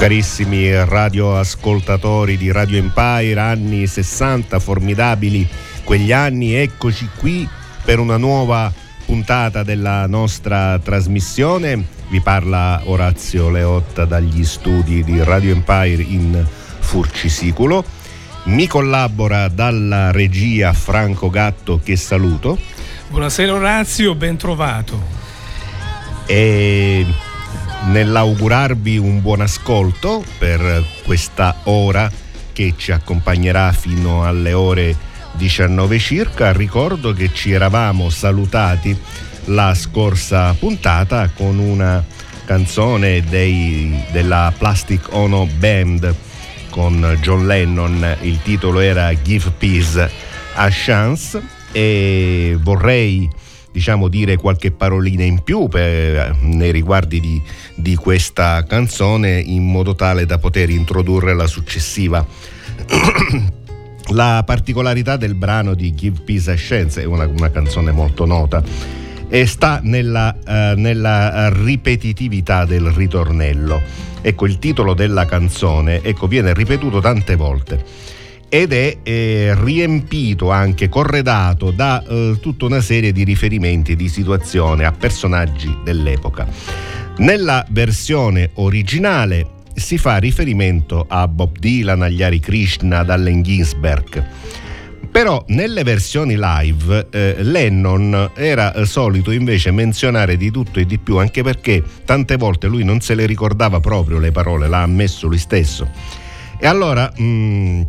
Carissimi radioascoltatori di Radio Empire, anni 60, formidabili quegli anni, eccoci qui per una nuova puntata della nostra trasmissione. Vi parla Orazio Leotta dagli studi di Radio Empire in Furcisiculo. Mi collabora dalla regia Franco Gatto che saluto. Buonasera Orazio, ben trovato. E nell'augurarvi un buon ascolto per questa ora che ci accompagnerà fino alle ore 19 circa. Ricordo che ci eravamo salutati la scorsa puntata con una canzone dei, della Plastic Ono Band con John Lennon, il titolo era Give Peace a Chance e vorrei diciamo, dire qualche parolina in più per, nei riguardi di, di questa canzone in modo tale da poter introdurre la successiva. la particolarità del brano di Give Peace a Science è una, una canzone molto nota e sta nella, uh, nella, ripetitività del ritornello. Ecco, il titolo della canzone ecco, viene ripetuto tante volte ed è eh, riempito anche, corredato da eh, tutta una serie di riferimenti, di situazioni a personaggi dell'epoca. Nella versione originale si fa riferimento a Bob Dylan, agli Hari Krishna, ad Allen Ginsberg. Però nelle versioni live eh, Lennon era eh, solito invece menzionare di tutto e di più, anche perché tante volte lui non se le ricordava proprio le parole, l'ha ammesso lui stesso. E allora mh, mm,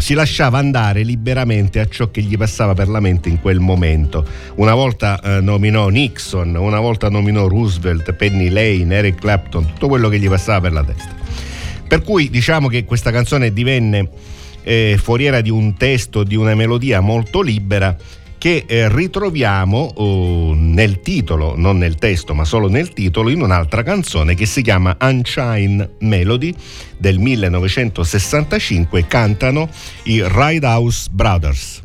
si lasciava andare liberamente a ciò che gli passava per la mente in quel momento. Una volta eh, nominò Nixon, una volta nominò Roosevelt, Penny Lane, Eric Clapton, tutto quello che gli passava per la testa. Per cui diciamo che questa canzone divenne eh, foriera di un testo, di una melodia molto libera che eh, ritroviamo oh, nel titolo, non nel testo, ma solo nel titolo, in un'altra canzone che si chiama Unchained Melody del 1965, cantano i Ride House Brothers.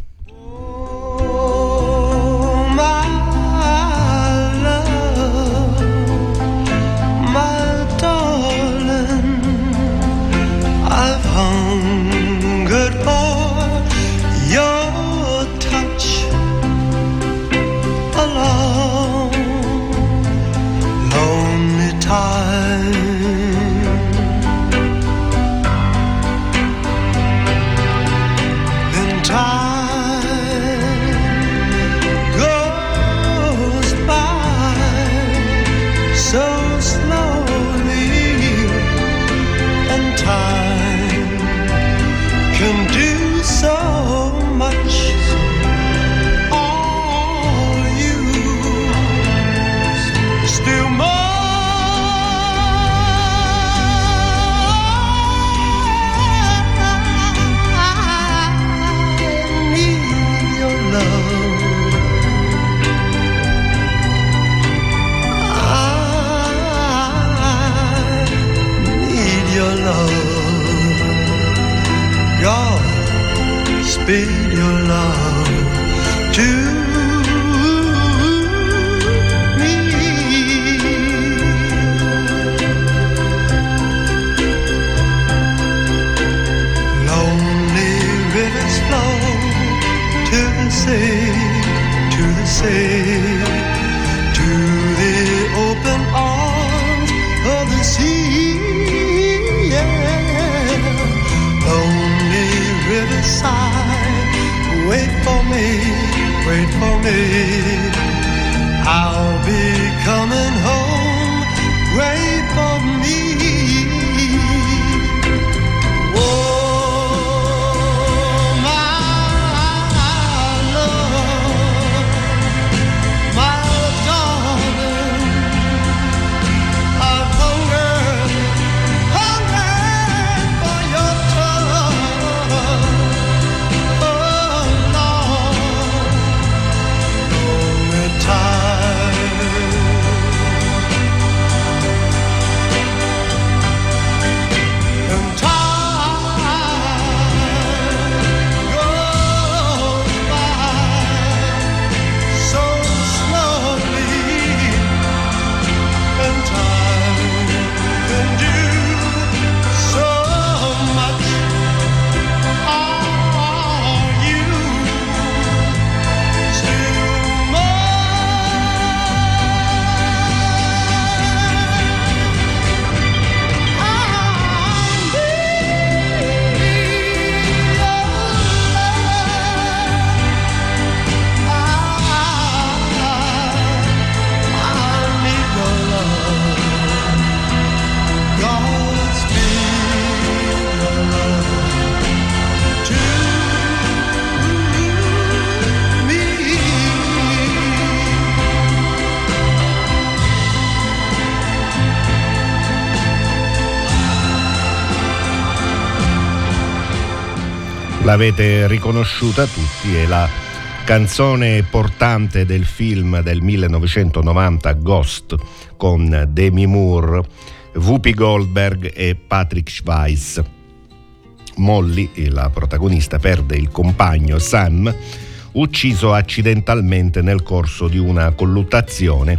L'avete riconosciuta tutti, è la canzone portante del film del 1990 Ghost con Demi Moore, Whoopi Goldberg e Patrick Schweiss. Molly, la protagonista, perde il compagno Sam, ucciso accidentalmente nel corso di una colluttazione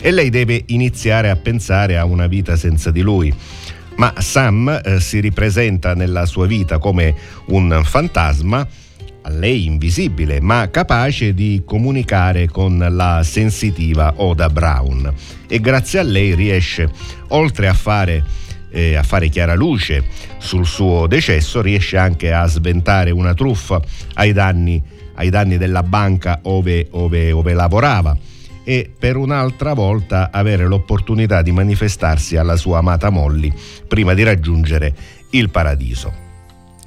e lei deve iniziare a pensare a una vita senza di lui. Ma Sam eh, si ripresenta nella sua vita come un fantasma, a lei invisibile, ma capace di comunicare con la sensitiva Oda Brown. E grazie a lei riesce, oltre a fare eh, a fare chiara luce sul suo decesso, riesce anche a sventare una truffa ai danni, ai danni della banca ove, ove, ove lavorava e per un'altra volta avere l'opportunità di manifestarsi alla sua amata Molly prima di raggiungere il paradiso.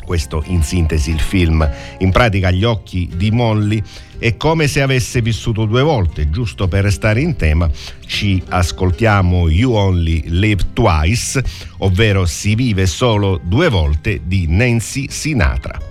Questo in sintesi il film. In pratica agli occhi di Molly è come se avesse vissuto due volte, giusto per restare in tema, ci ascoltiamo You Only Live Twice, ovvero Si vive solo due volte di Nancy Sinatra.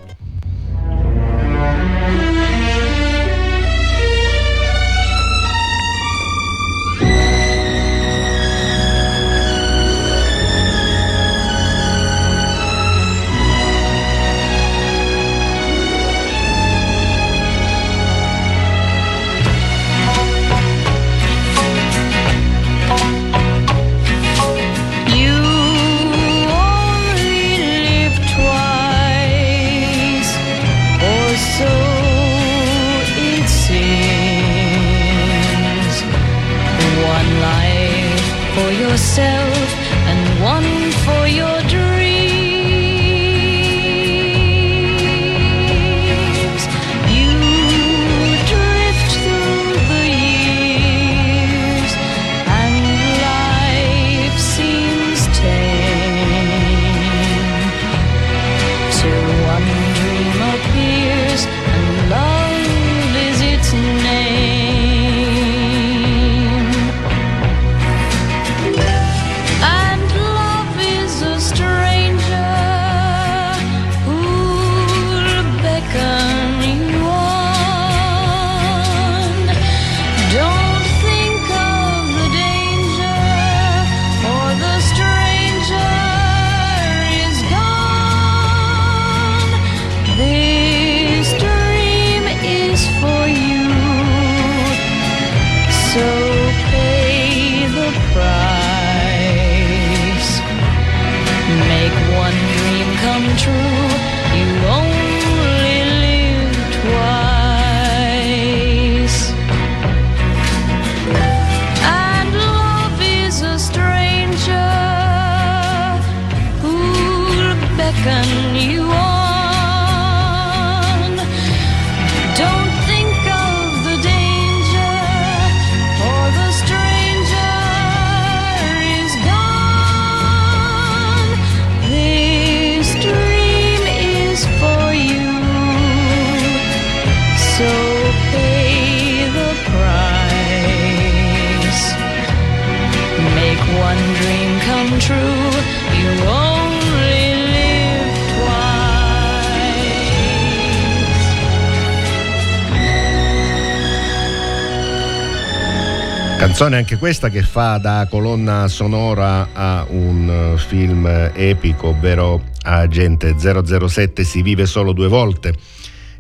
Canzone anche questa che fa da colonna sonora a un eh, film epico, ovvero Agente 007 si vive solo due volte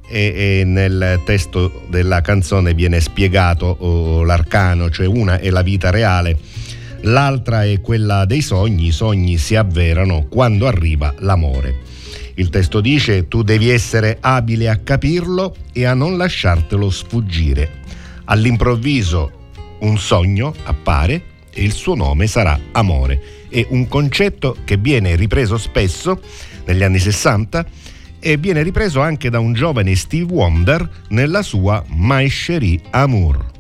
e, e nel testo della canzone viene spiegato oh, l'arcano, cioè una è la vita reale, l'altra è quella dei sogni, i sogni si avverano quando arriva l'amore. Il testo dice tu devi essere abile a capirlo e a non lasciartelo sfuggire. All'improvviso un sogno appare e il suo nome sarà amore. È un concetto che viene ripreso spesso negli anni 60 e viene ripreso anche da un giovane Steve Wonder nella sua My Cherie Amour.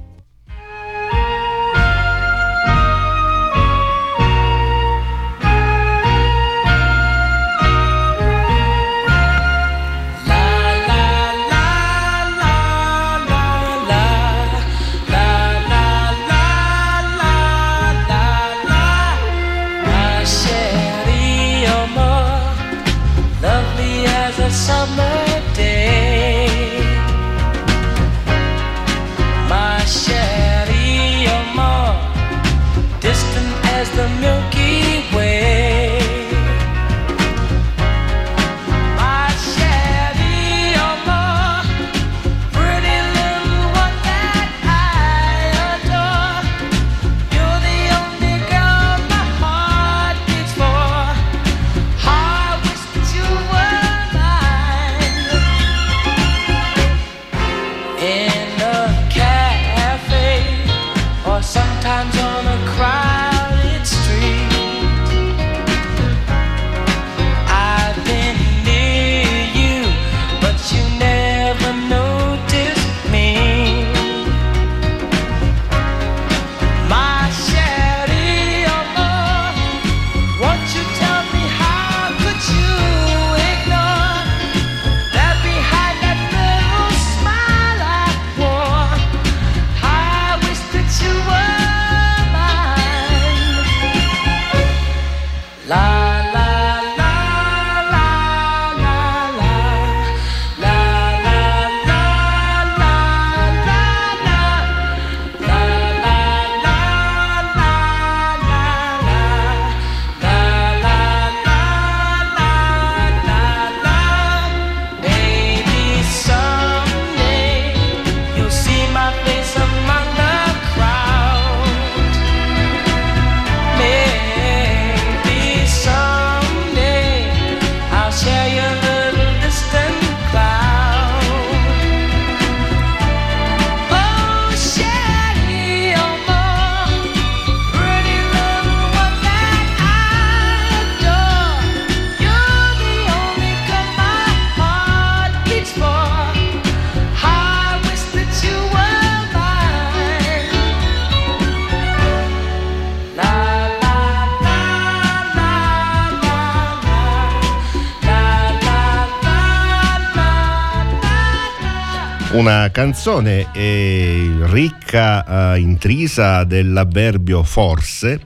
Una canzone eh, ricca, eh, intrisa dell'avverbio forse,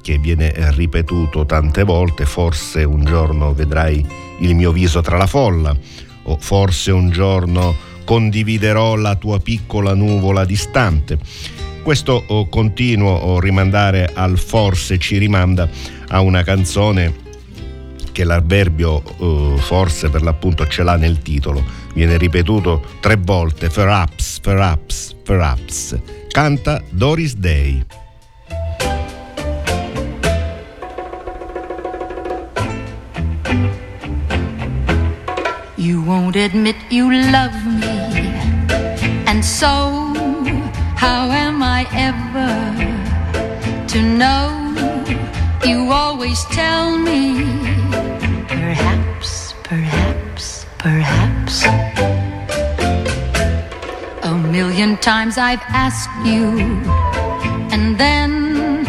che viene ripetuto tante volte, forse un giorno vedrai il mio viso tra la folla, o forse un giorno condividerò la tua piccola nuvola distante. Questo oh, continuo oh, rimandare al forse ci rimanda a una canzone che l'avverbio uh, forse per l'appunto ce l'ha nel titolo, viene ripetuto tre volte, perhaps, perhaps, perhaps. Canta Doris Day. You won't admit you love me, and so how am I ever to know? You always tell me Perhaps, perhaps, perhaps. A million times I've asked you, and then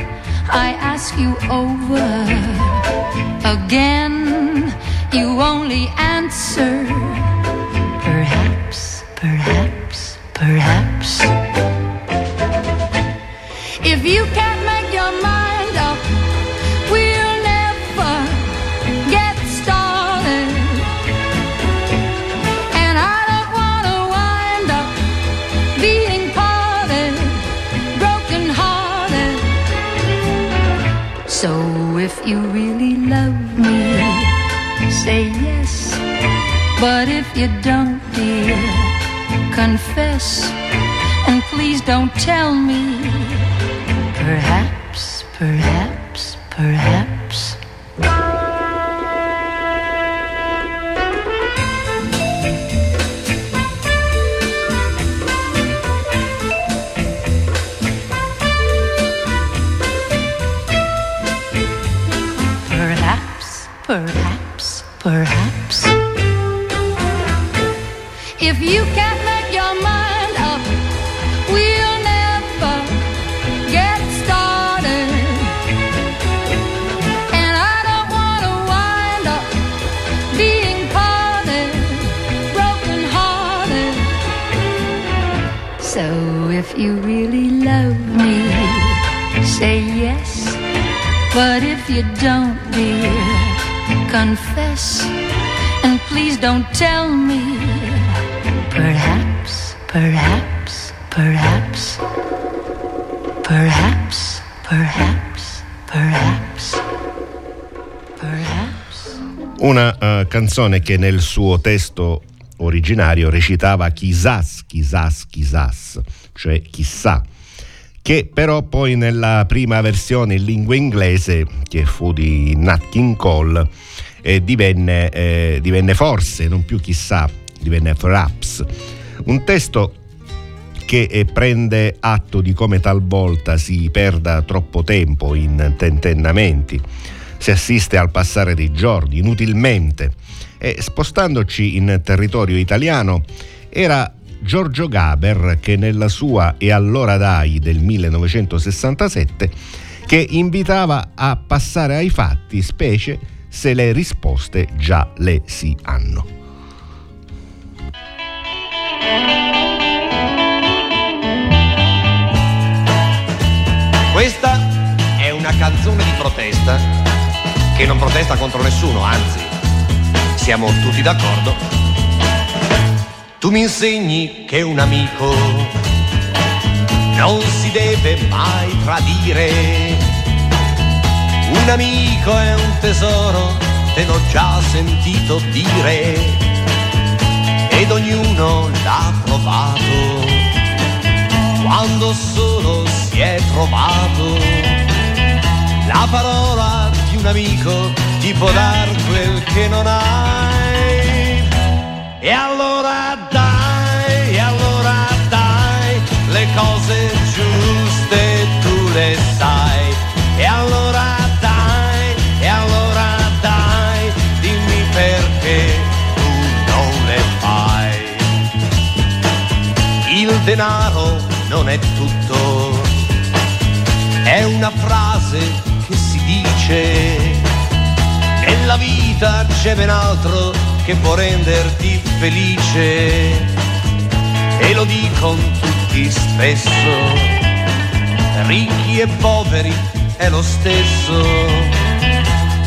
I ask you over again. You only answer, perhaps, perhaps, perhaps. If you can't make your mind you really love me, say yes. But if you don't, dear, confess. And please don't tell me. Perhaps, perhaps, perhaps. Canzone che nel suo testo originario recitava chissas, chissas, chissas, cioè chissà che però poi nella prima versione in lingua inglese, che fu di Nat King Cole, eh, divenne, eh, divenne forse, non più chissà, divenne perhaps. Un testo che eh, prende atto di come talvolta si perda troppo tempo in tentennamenti, si assiste al passare dei giorni inutilmente e spostandoci in territorio italiano era Giorgio Gaber che nella sua E allora dai del 1967 che invitava a passare ai fatti, specie se le risposte già le si hanno. Questa è una canzone di protesta che non protesta contro nessuno, anzi, siamo tutti d'accordo tu mi insegni che un amico non si deve mai tradire. Un amico è un tesoro, te l'ho già sentito dire. Ed ognuno l'ha provato quando solo si è trovato. La parola un amico ti può dar quel che non hai. E allora dai, e allora dai, le cose giuste tu le sai. E allora dai, e allora dai, dimmi perché tu non le fai. Il denaro non è tutto, è una frase dice. Nella vita c'è ben altro che può renderti felice. e lo dicono tutti spesso, ricchi e poveri è lo stesso.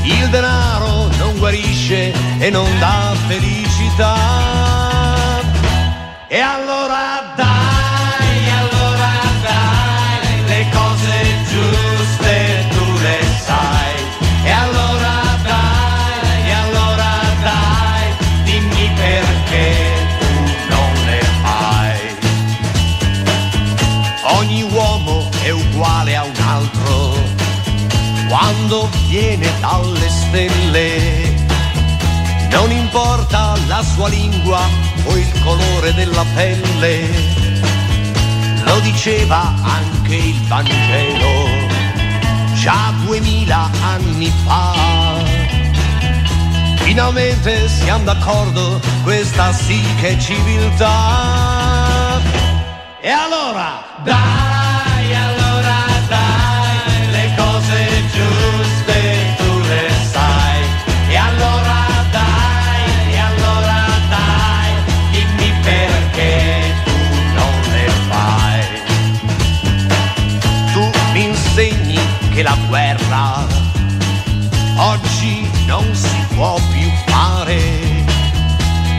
Il denaro non guarisce e non dà felicità. E allora sua lingua o il colore della pelle, lo diceva anche il Vangelo già duemila anni fa. Finalmente siamo d'accordo, questa sì che è civiltà. E allora, dai, guerra oggi non si può più fare.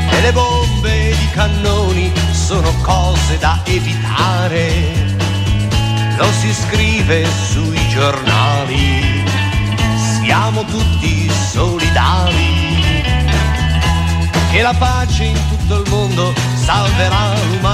E le bombe di cannoni sono cose da evitare. Lo si scrive sui giornali, siamo tutti solidari. Che la pace in tutto il mondo salverà l'umanità.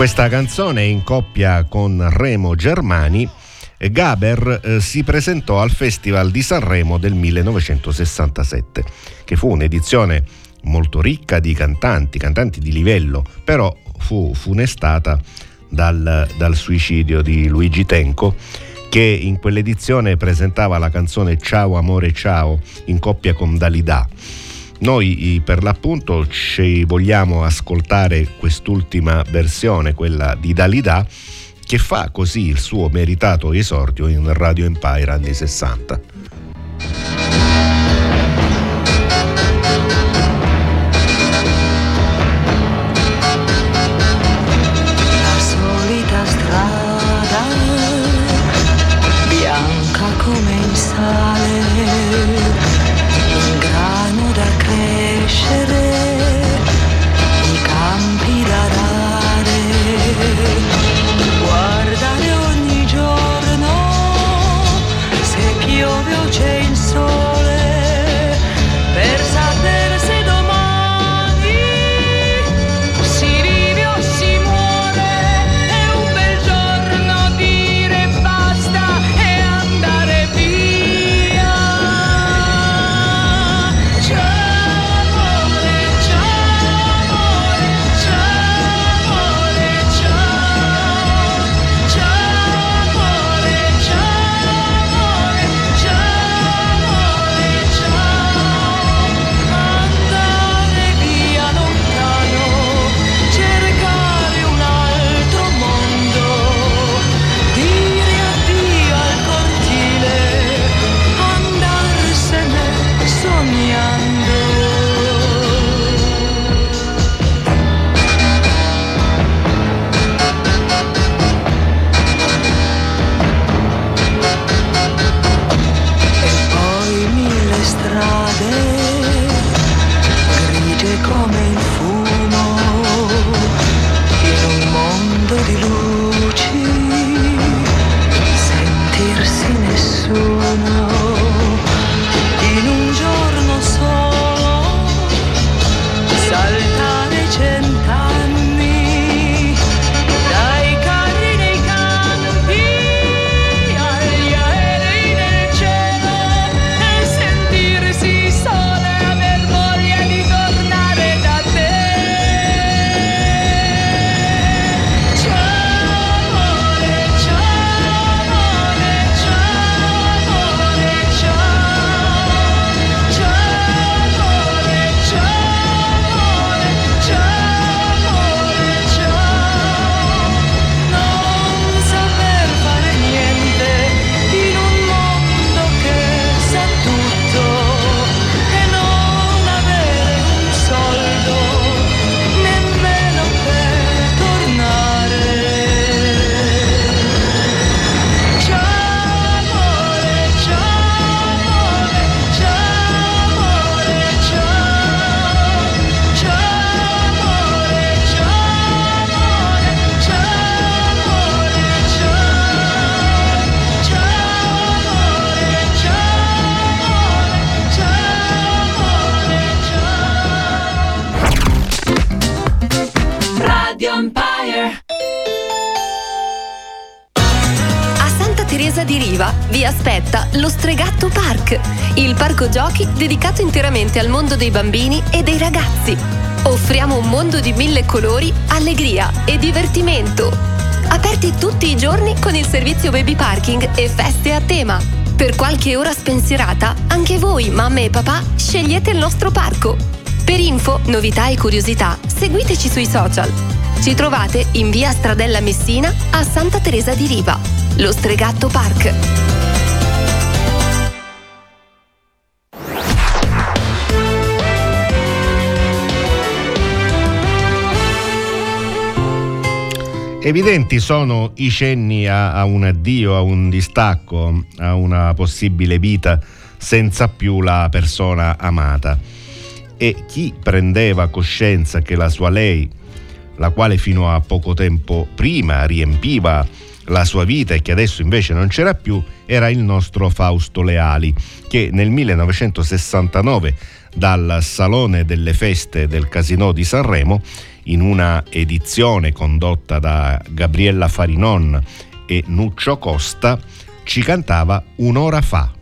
Questa canzone in coppia con Remo Germani, eh, Gaber eh, si presentò al Festival di Sanremo del 1967, che fu un'edizione molto ricca di cantanti, cantanti di livello, però fu funestata dal, dal suicidio di Luigi Tenco che in quell'edizione presentava la canzone Ciao amore ciao in coppia con Dalida. Noi per l'appunto ci vogliamo ascoltare quest'ultima versione, quella di Dalida, che fa così il suo meritato esordio in Radio Empire anni 60. Giochi dedicato interamente al mondo dei bambini e dei ragazzi. Offriamo un mondo di mille colori, allegria e divertimento. Aperti tutti i giorni con il servizio baby parking e feste a tema. Per qualche ora spensierata, anche voi, mamme e papà, scegliete il nostro parco. Per info, novità e curiosità, seguiteci sui social. Ci trovate in via Stradella Messina a Santa Teresa di Riva. Lo Stregatto Park. Evidenti sono i cenni a, a, un addio, a un distacco, a una possibile vita senza più la persona amata. E chi prendeva coscienza che la sua lei, la quale fino a poco tempo prima riempiva la sua vita e che adesso invece non c'era più, era il nostro Fausto Leali, che nel 1969 dal Salone delle Feste del Casino di Sanremo, in una edizione condotta da Gabriella Farinon e Nuccio Costa, ci cantava un'ora fa.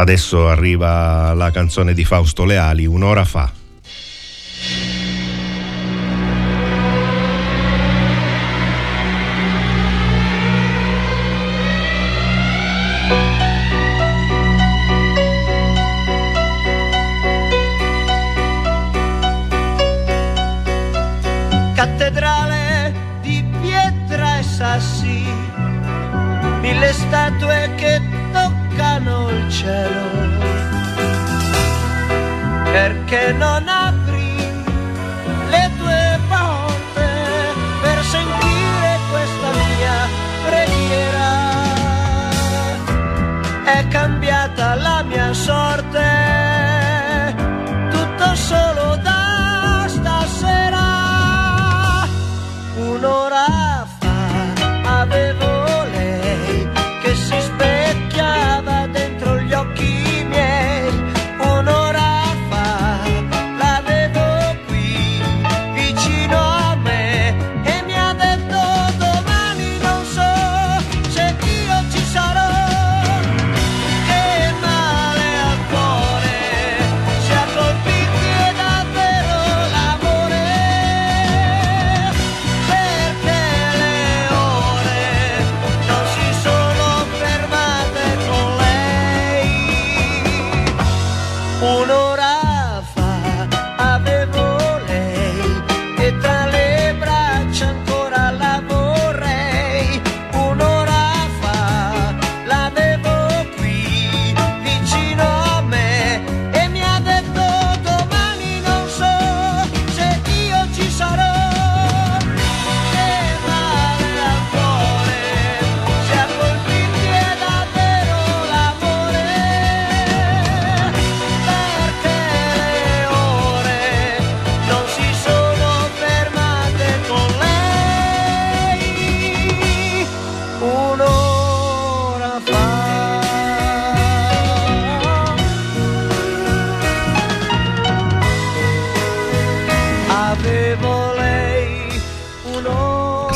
Adesso arriva la canzone di Fausto Leali, un'ora fa.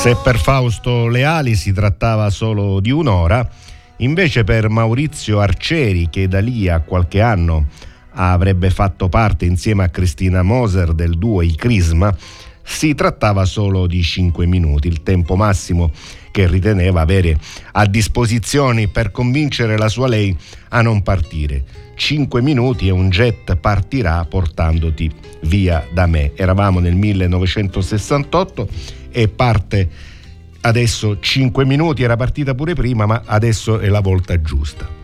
Se per Fausto Leali si trattava solo di un'ora, invece per Maurizio Arcieri, che da lì a qualche anno avrebbe fatto parte insieme a Cristina Moser del duo I Crisma, si trattava solo di 5 minuti, il tempo massimo che riteneva avere a disposizione per convincere la sua lei a non partire. 5 minuti e un jet partirà portandoti via da me. Eravamo nel 1968 e parte adesso 5 minuti, era partita pure prima, ma adesso è la volta giusta.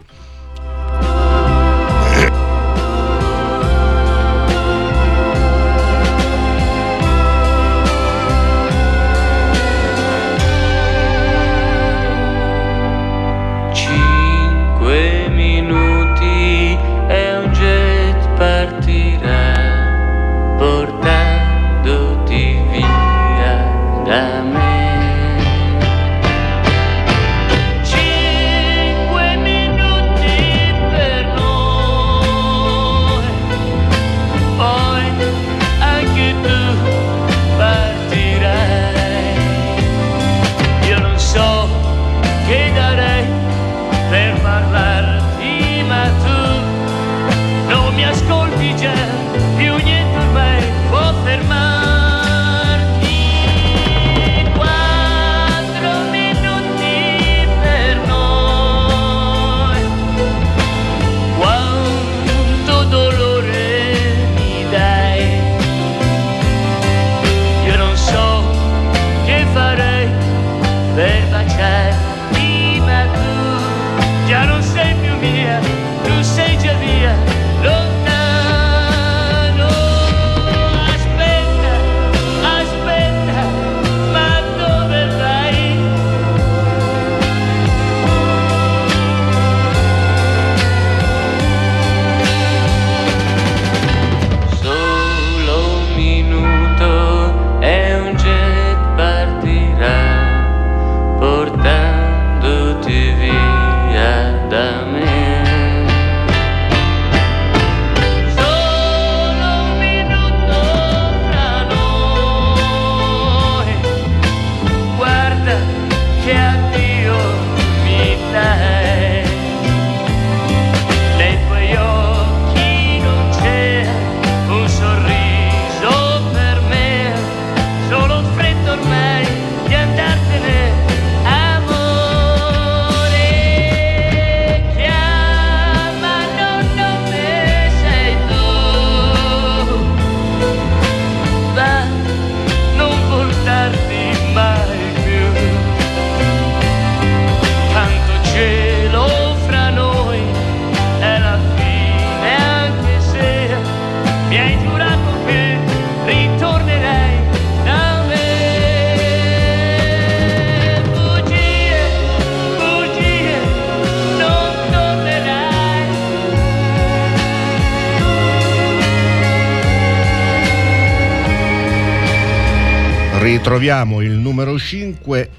Ritroviamo il numero 5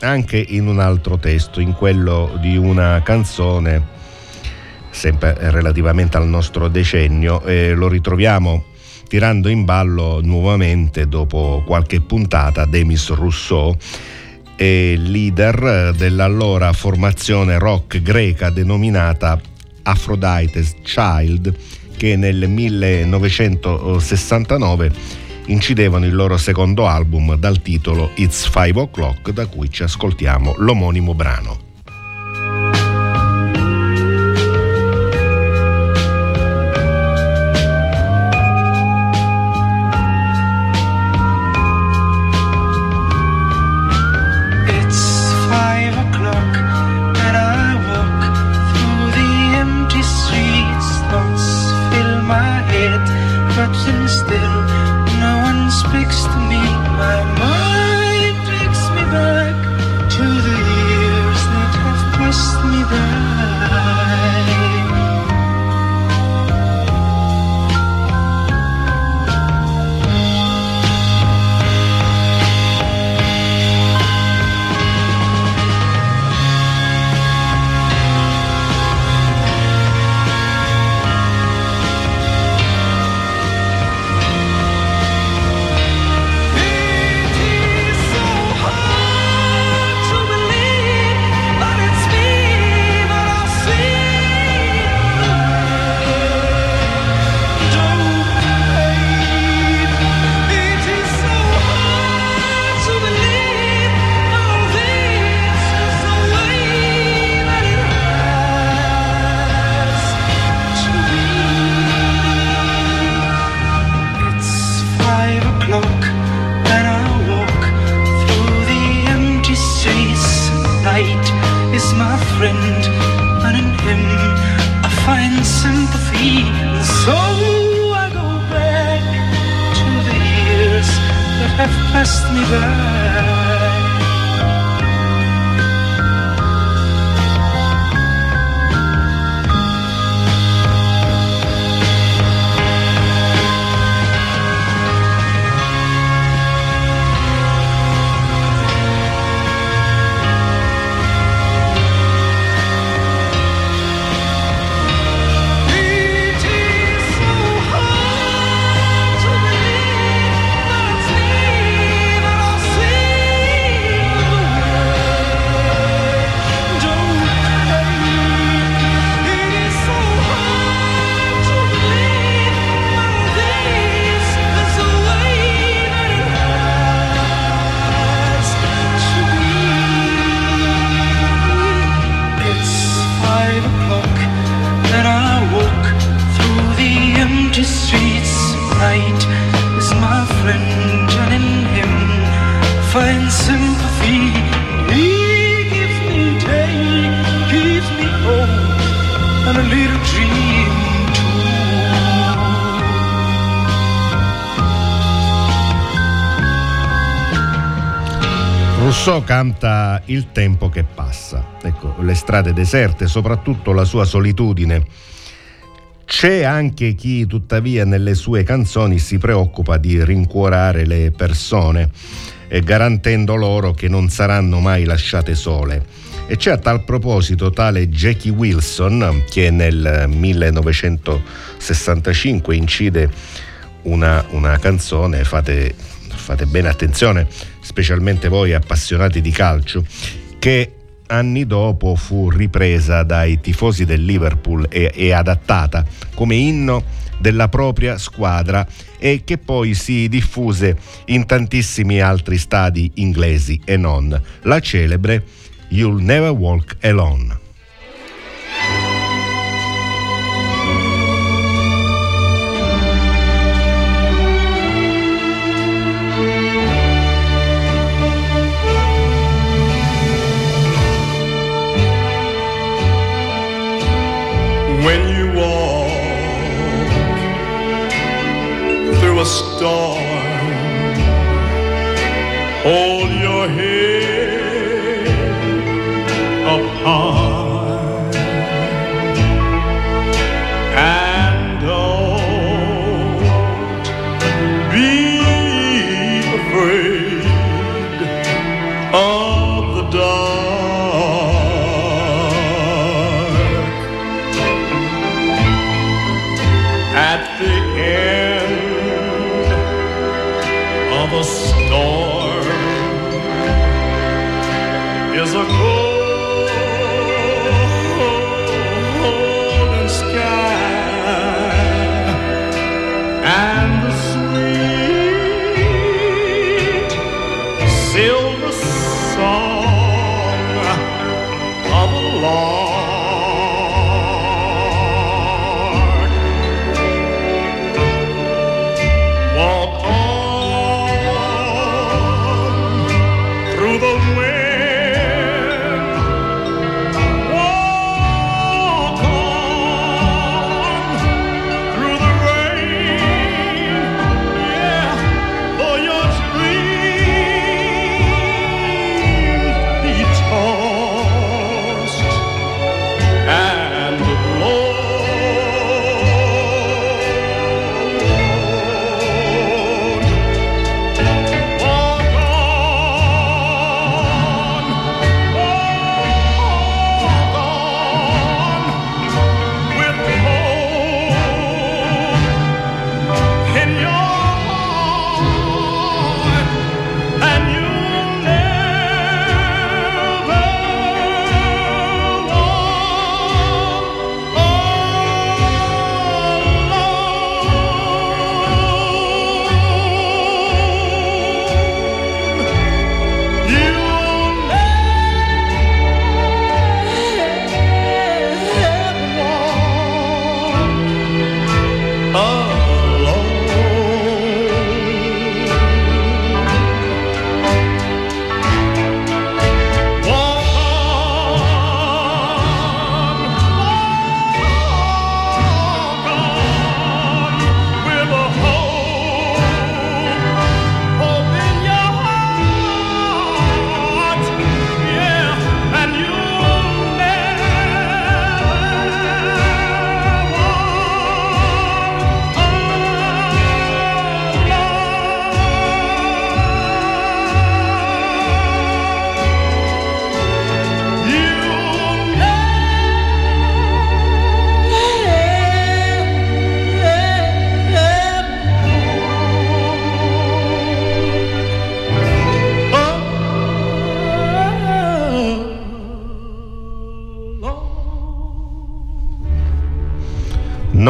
anche in un altro testo, in quello di una canzone sempre relativamente al nostro decennio e lo ritroviamo tirando in ballo nuovamente dopo qualche puntata Demis Rousseau leader dell'allora formazione rock greca denominata Aphrodite's Child che nel 1969 incidevano il loro secondo album dal titolo It's Five O'Clock da cui ci ascoltiamo l'omonimo brano. Il tempo che passa, ecco, le strade deserte, soprattutto la sua solitudine. C'è anche chi tuttavia nelle sue canzoni si preoccupa di rincuorare le persone, eh, garantendo loro che non saranno mai lasciate sole. E c'è a tal proposito tale Jackie Wilson che nel 1965 incide una, una canzone, fate, fate bene attenzione, specialmente voi appassionati di calcio, che anni dopo fu ripresa dai tifosi del Liverpool e, e adattata come inno della propria squadra e che poi si diffuse in tantissimi altri stadi inglesi e non, la celebre You'll Never Walk Alone.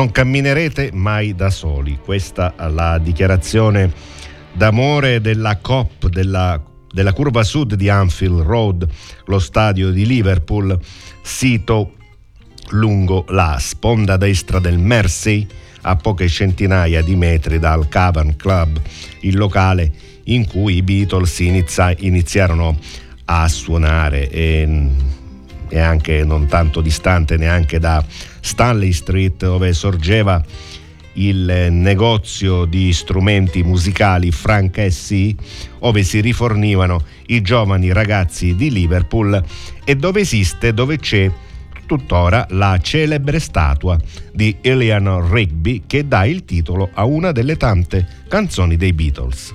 Non camminerete mai da soli. Questa è la dichiarazione d'amore della COP, della, della curva sud di Anfield Road, lo stadio di Liverpool, sito lungo la sponda destra del Mersey, a poche centinaia di metri dal Cavern Club, il locale in cui i Beatles inizia- iniziarono a suonare e, e anche non tanto distante neanche da Stanley Street dove sorgeva il negozio di strumenti musicali Frank S. dove si rifornivano i giovani ragazzi di Liverpool e dove esiste, dove c'è tuttora la celebre statua di Eleanor Rigby che dà il titolo a una delle tante canzoni dei Beatles.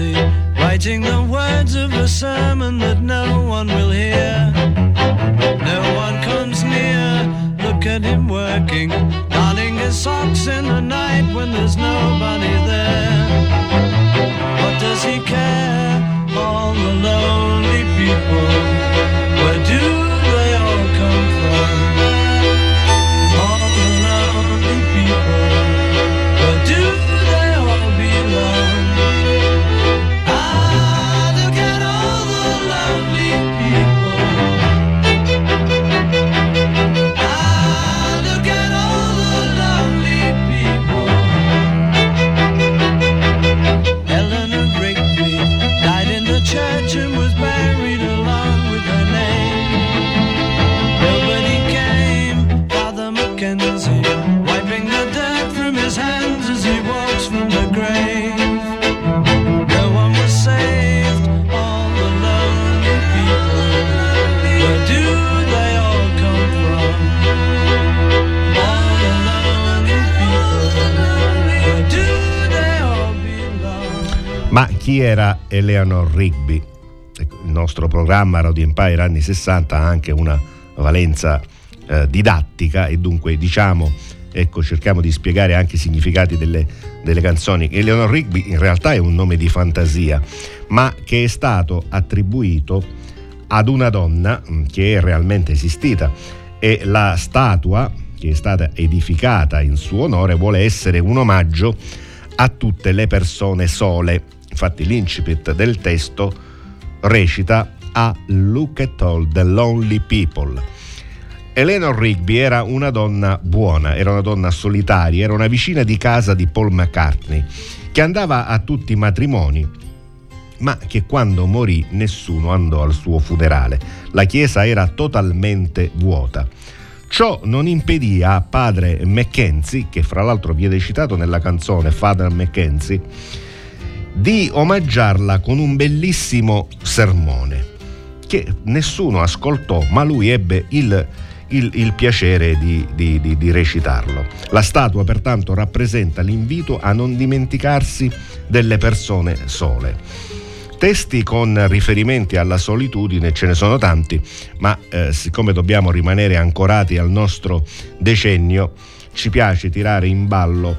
Writing the words of a sermon that no one will hear. Era Eleanor Rigby? Il nostro programma Radio Empire anni 60 ha anche una valenza eh, didattica e dunque diciamo, ecco, cerchiamo di spiegare anche i significati delle, delle canzoni. Eleanor Rigby in realtà è un nome di fantasia, ma che è stato attribuito ad una donna mh, che è realmente esistita e la statua che è stata edificata in suo onore vuole essere un omaggio a tutte le persone sole. Infatti l'incipit del testo recita a Look at all the lonely people. Eleanor Rigby era una donna buona, era una donna solitaria, era una vicina di casa di Paul McCartney, che andava a tutti i matrimoni, ma che quando morì nessuno andò al suo funerale. La chiesa era totalmente vuota. Ciò non impedì a padre Mackenzie, che fra l'altro viene citato nella canzone Father Mackenzie, di omaggiarla con un bellissimo sermone che nessuno ascoltò, ma lui ebbe il, il- il piacere di, di- di- di recitarlo. La statua pertanto rappresenta l'invito a non dimenticarsi delle persone sole. Testi con riferimenti alla solitudine ce ne sono tanti, ma eh, siccome dobbiamo rimanere ancorati al nostro decennio, ci piace tirare in ballo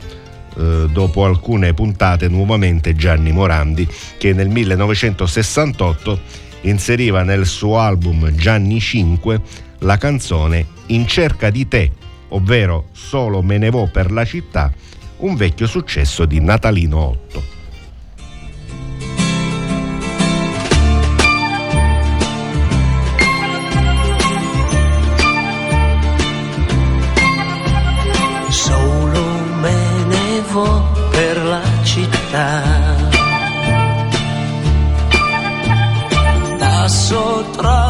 eh, dopo alcune puntate nuovamente Gianni Morandi che nel 1968 inseriva nel suo album Gianni 5 la canzone In cerca di te, ovvero Solo me ne vo per la città, un vecchio successo di Natalino 8. Città. Passo tra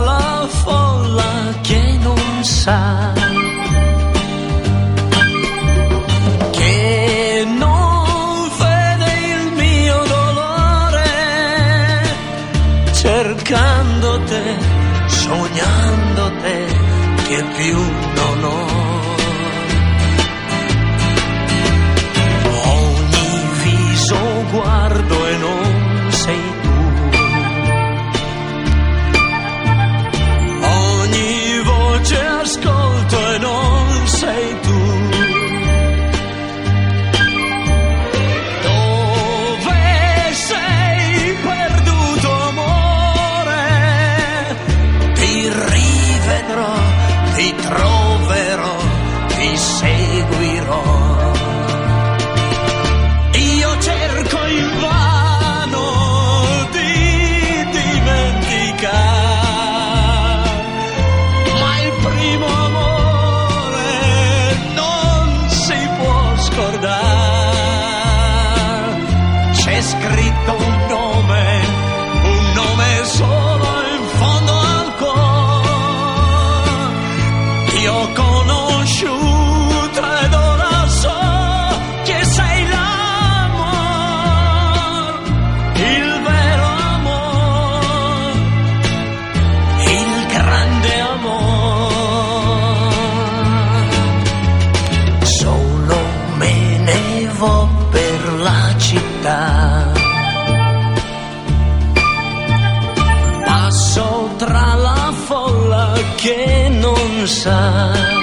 non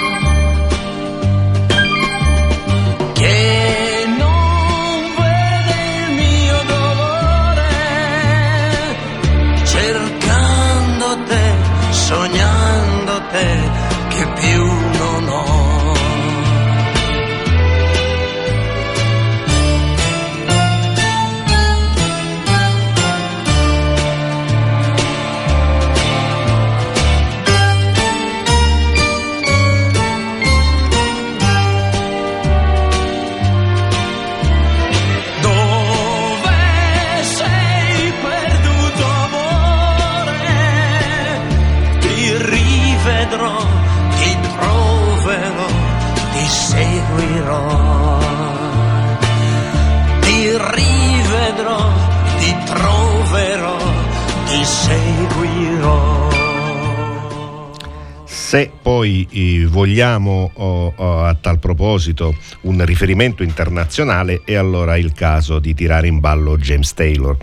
vogliamo oh, oh, a tal proposito un riferimento internazionale è allora il caso di tirare in ballo James Taylor,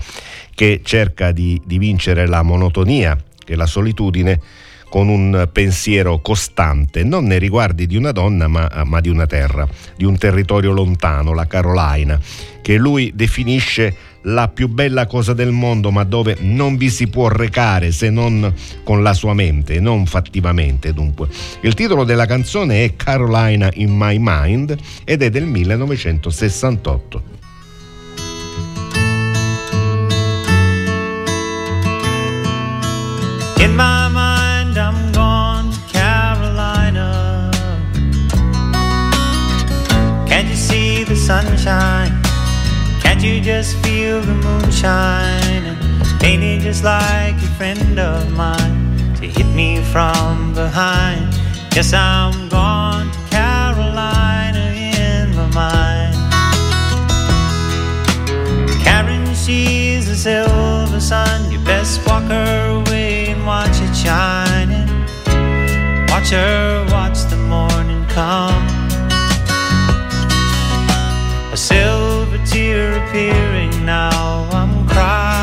che cerca di, di vincere la monotonia e la solitudine con un pensiero costante, non nei riguardi di una donna ma, ma di una terra, di un territorio lontano, la Carolina, che lui definisce la più bella cosa del mondo, ma dove non vi si può recare se non con la sua mente, non fattivamente dunque. Il titolo della canzone è Carolina in My Mind ed è del 1968. Can't you just feel the moon moonshine? Ain't it just like a friend of mine to hit me from behind? Yes, I'm gone to Carolina in my mind. Karen, she's a silver sun. You best walk her way and watch it shining. Watch her watch the morning come. Now. I'm crying,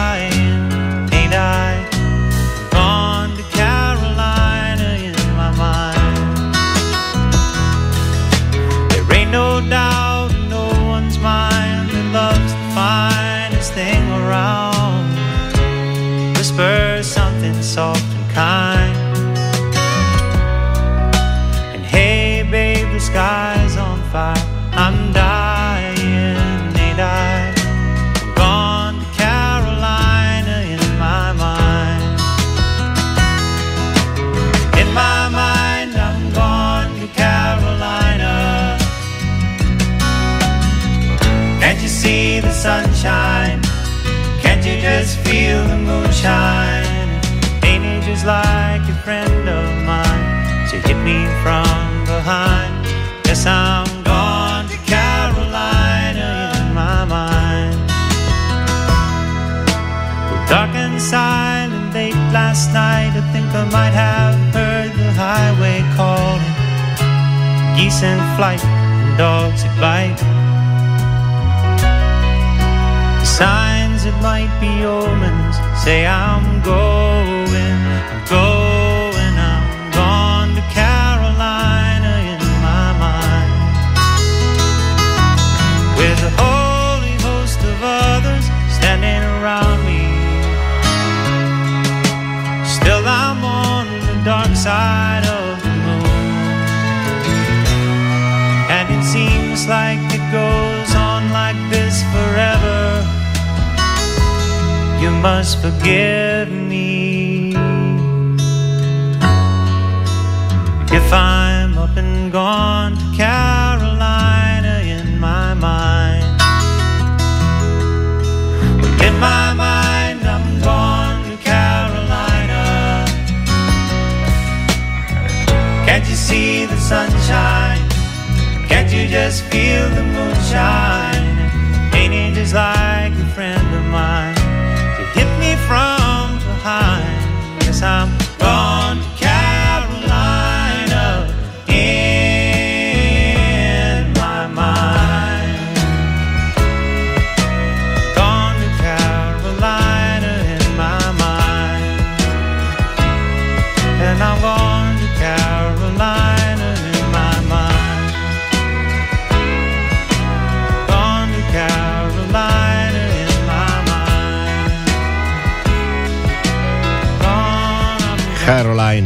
moonshine? Ain't it just like a friend of mine to hit me from behind? Yes, I'm gone to Carolina in my mind. Dark and silent late last night, I think I might have heard the highway calling. Geese in flight, and dogs that bite. The signs that might be omens say I'm going, I'm going, I'm gone to Carolina in my mind. With a holy host of others standing around me. Still, I'm on the dark side of the moon. And it seems like it goes You must forgive me if I'm up and gone to Carolina in my mind. In my mind, I'm gone to Carolina. Can't you see the sunshine? Can't you just feel the moonshine?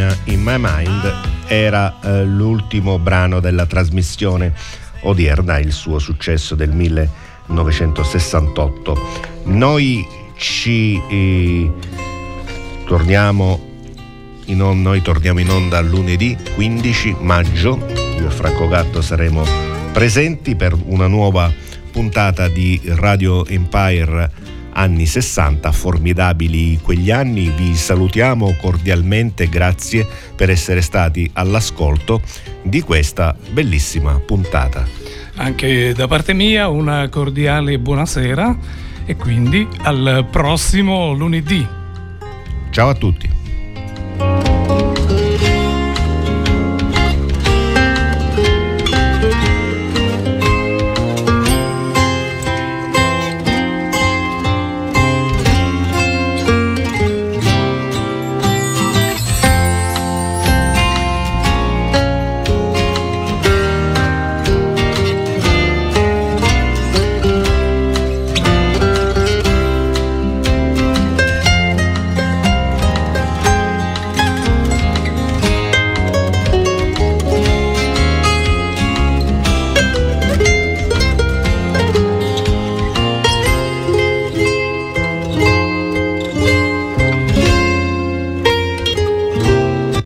Carolina in My Mind era eh, l'ultimo brano della trasmissione odierna, il suo successo del 1968. Noi ci eh, torniamo in on- noi torniamo in onda lunedì 15 maggio. Io e Franco Gatto saremo presenti per una nuova puntata di Radio Empire anni 60, formidabili quegli anni. Vi salutiamo cordialmente, grazie per essere stati all'ascolto di questa bellissima puntata. Anche da parte mia una cordiale buonasera e quindi al prossimo lunedì. Ciao a tutti.